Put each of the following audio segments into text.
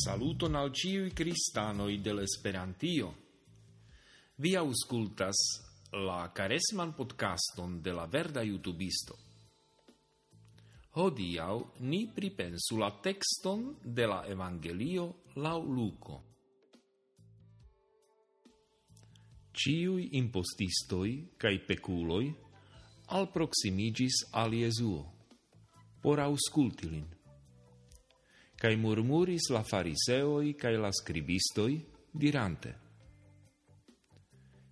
Saluton al ciui cristanoi del Esperantio. Vi auscultas la caresman podcaston de la verda youtubisto. Hodiau ni pripensu la texton de la Evangelio lau Luco. Ciui impostistoi cae peculoi al proximigis al Jesuo, por auscultilin cae murmuris la fariseoi cae la scribistoi, dirante,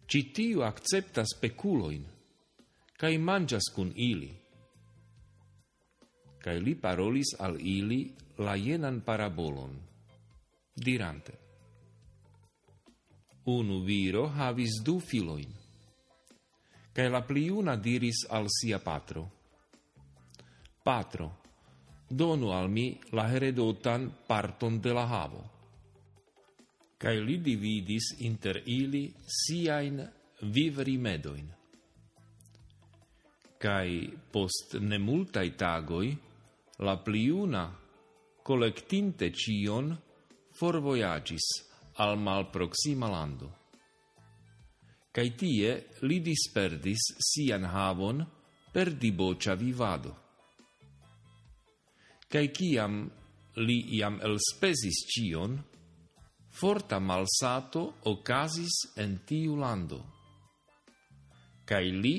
Citiu acceptas peculoin, cae mangias cun ili. Cae li parolis al ili la jenan parabolon, dirante, Unu viro havis du filoin, cae la pliuna diris al sia patro, Patro, donu al mi la heredotan parton de la havo. Cae li dividis inter ili siain viv rimedoin. Cae post nemultai tagoi, la pliuna, collectinte cion, forvoyagis al mal proxima lando. Cae tie li disperdis sian havon per dibocia vivado. Cae ciam li iam elspesis cion, forta malsato ocasis en tiu lando. Cae li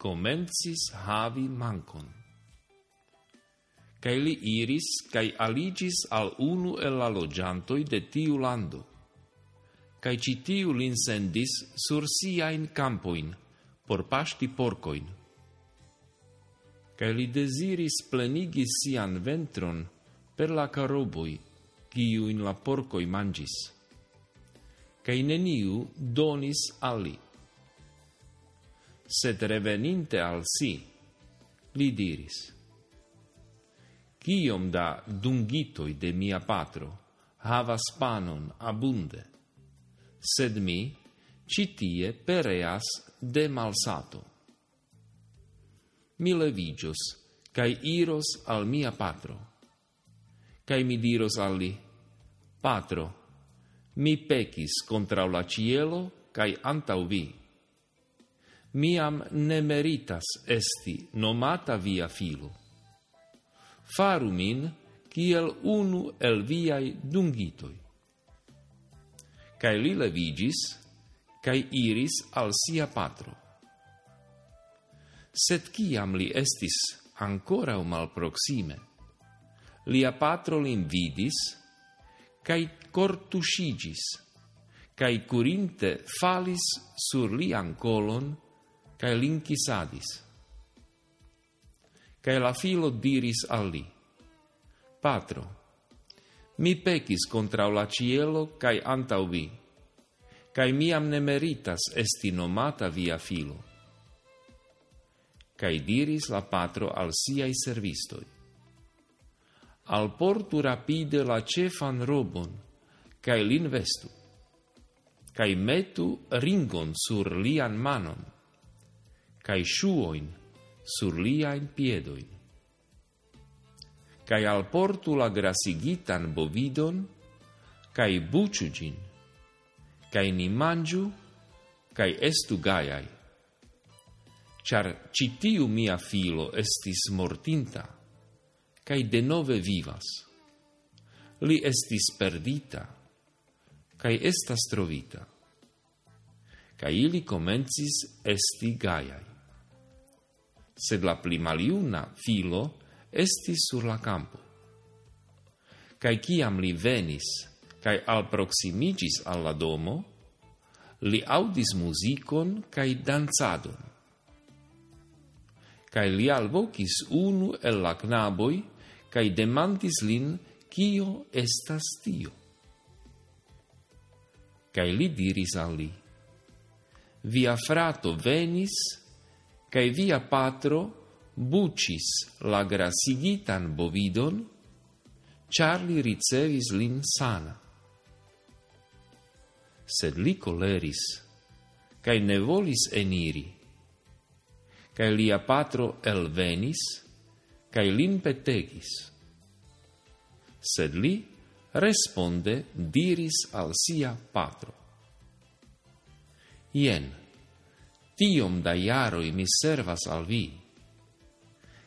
comencis havi mancon. Cae li iris, cae aligis al unu el la logiantoi de tiu lando. Cae citiu lin sendis sur siain campoin, por pasti porcoin cae li desiris plenigi sian ventron per la caroboi, ciuin la porcoi mangis. Cae neniu donis ali. Sed reveninte al si, li diris, Ciom da dungitoi de mia patro havas panon abunde, sed mi citie pereas de malsato mi levigios, cae iros al mia patro. Cae mi diros al li, Patro, mi pecis contra la cielo cae antau vi. Miam ne meritas esti nomata via filo. Faru min kiel unu el viai dungitoi. Cae li levigis, cae iris al sia patro sed ciam li estis ancora o malproxime, lia patro lin vidis, cae cortuscigis, cae curinte falis sur li ancolon, cae lincisadis. Cae la filo diris al li, Patro, mi pecis contra la cielo cae antau vi, cae miam ne meritas esti nomata via filo cae diris la patro al siai servistoi. Al portu rapide la cefan robon, cae lin vestu, cae metu ringon sur lian manon, cae shuoin sur liain piedoin. Cae alportu la grasigitan bovidon, cae buciugin, cae ni mangiu, cae estu gaiai char citiu mia filo estis mortinta, cae denove vivas. Li estis perdita, cae estas trovita. Cae ili comencis esti gaiai. Sed la pli maliuna filo estis sur la campo. Cae ciam li venis, cae alproximigis alla domo, li audis musicon cae danzadon cae li alvocis unu el la knaboi, cae demandis lin, cio estas tio. Cae li diris al li, via frato venis, cae via patro bucis la grasigitan bovidon, char li ricevis lin sana. Sed li coleris, cae ne volis eniri, cae lia patro elvenis, cae lin petegis. Sed li responde diris al sia patro. Ien, tiom da iaroi mi servas al vi,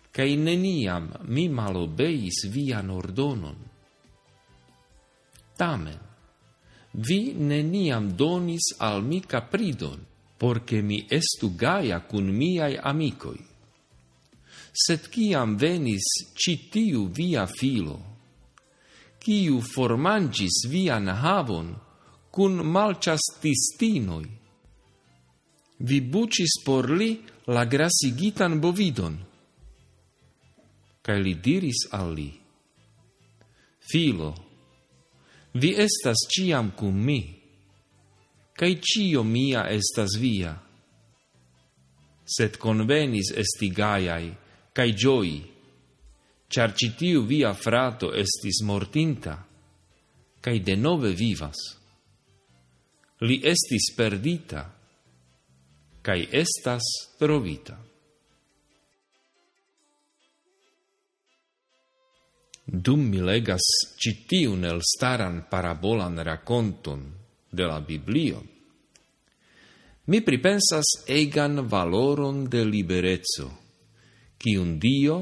cae neniam mi malobeis vian ordonon. Tamen, vi neniam donis al mi capridon, porque mi estu gaia cun miai amicoi. Sed ciam venis citiu via filo, ciu formangis vian havon cun malciastistinoi, vi bucis por li la grasigitan bovidon. Cae li diris al li, Filo, vi estas ciam cum mi, cae cio mia estas via. Sed convenis esti gaiai, cae gioi, char citiu via frato estis mortinta, cae denove vivas. Li estis perdita, cae estas trovita. Dum mi legas citiun el staran parabolan raconton, de la Biblio. Mi pripensas egan valoron de liberezzo, kiun Dio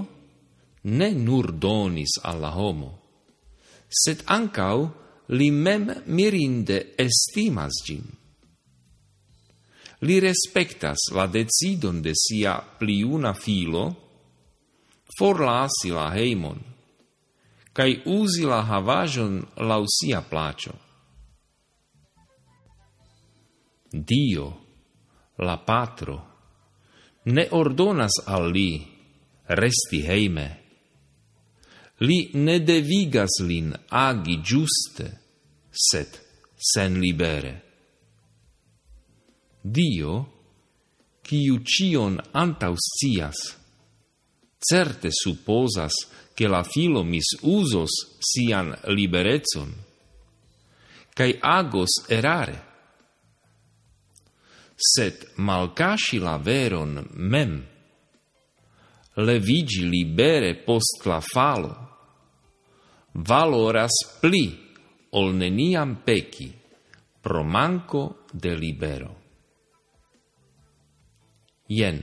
ne nur donis alla homo, sed ancau li mem mirinde estimas gin. Li respectas la decidon de sia pliuna filo, forlasi la heimon, cae usi la havajon lausia placio. Dio, la patro, ne ordonas al li resti heime. Li ne devigas lin agi giuste, sed sen libere. Dio, quiu cion antauscias, certe supposas che la filo misusos sian liberezon, cae agos erare sed malcasci la veron mem. Levigi libere post la falo, valoras pli ol neniam peci pro manco de libero. Ien,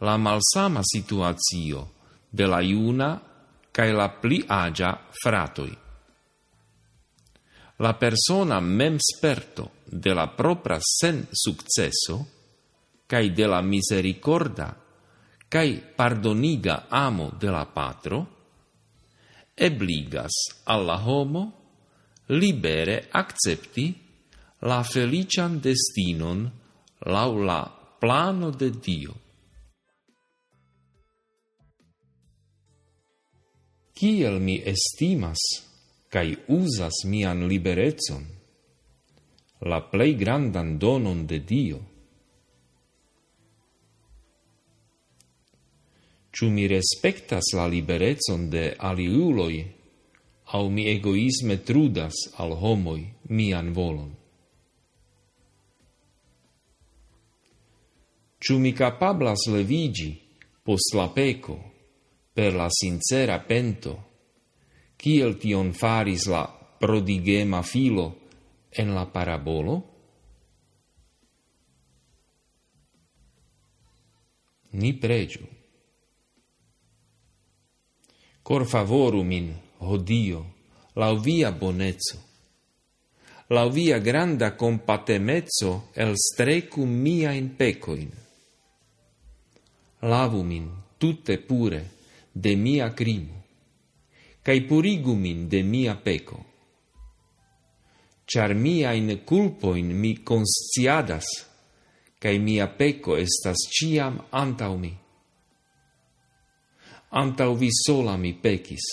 la malsama situazio de la iuna cae la pli agia fratoi. La persona mem sperto de la propra sen successo, cae de la misericorda cae pardoniga amo de la patro, ebligas alla homo libere accepti la felician destinon lau la plano de Dio. Kiel mi estimas cae usas mian liberezon? la plei grandan donon de Dio. Ču mi respectas la liberecon de aliuloi, au mi egoisme trudas al homoj mian volon? Ču mi capablas levigi post la peco, per la sincera pento, kiel tion faris la prodigema filo, en la parabolo ni pregiu. Cor favoru min, hodio, lau via bonezzo, lau via granda compatemezzo el strecu mia in pecoin. Lavu min tutte pure de mia crimo, cae purigu min de mia peco char culpo in mi consciadas, cae mia peco estas ciam antau mi. Antau vi sola mi pecis,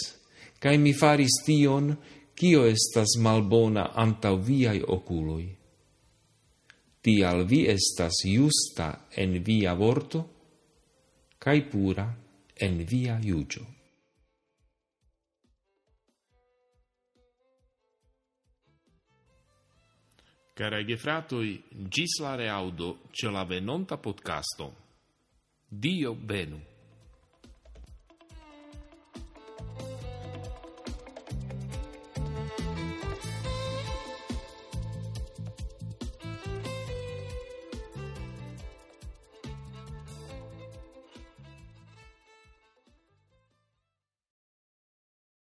cae mi faris tion, cio estas malbona antau viai oculoi. Tial vi estas justa en via vorto, cae pura en via iugio. Care gefratoi, gis la reaudo ce la venonta podcasto. Dio benu.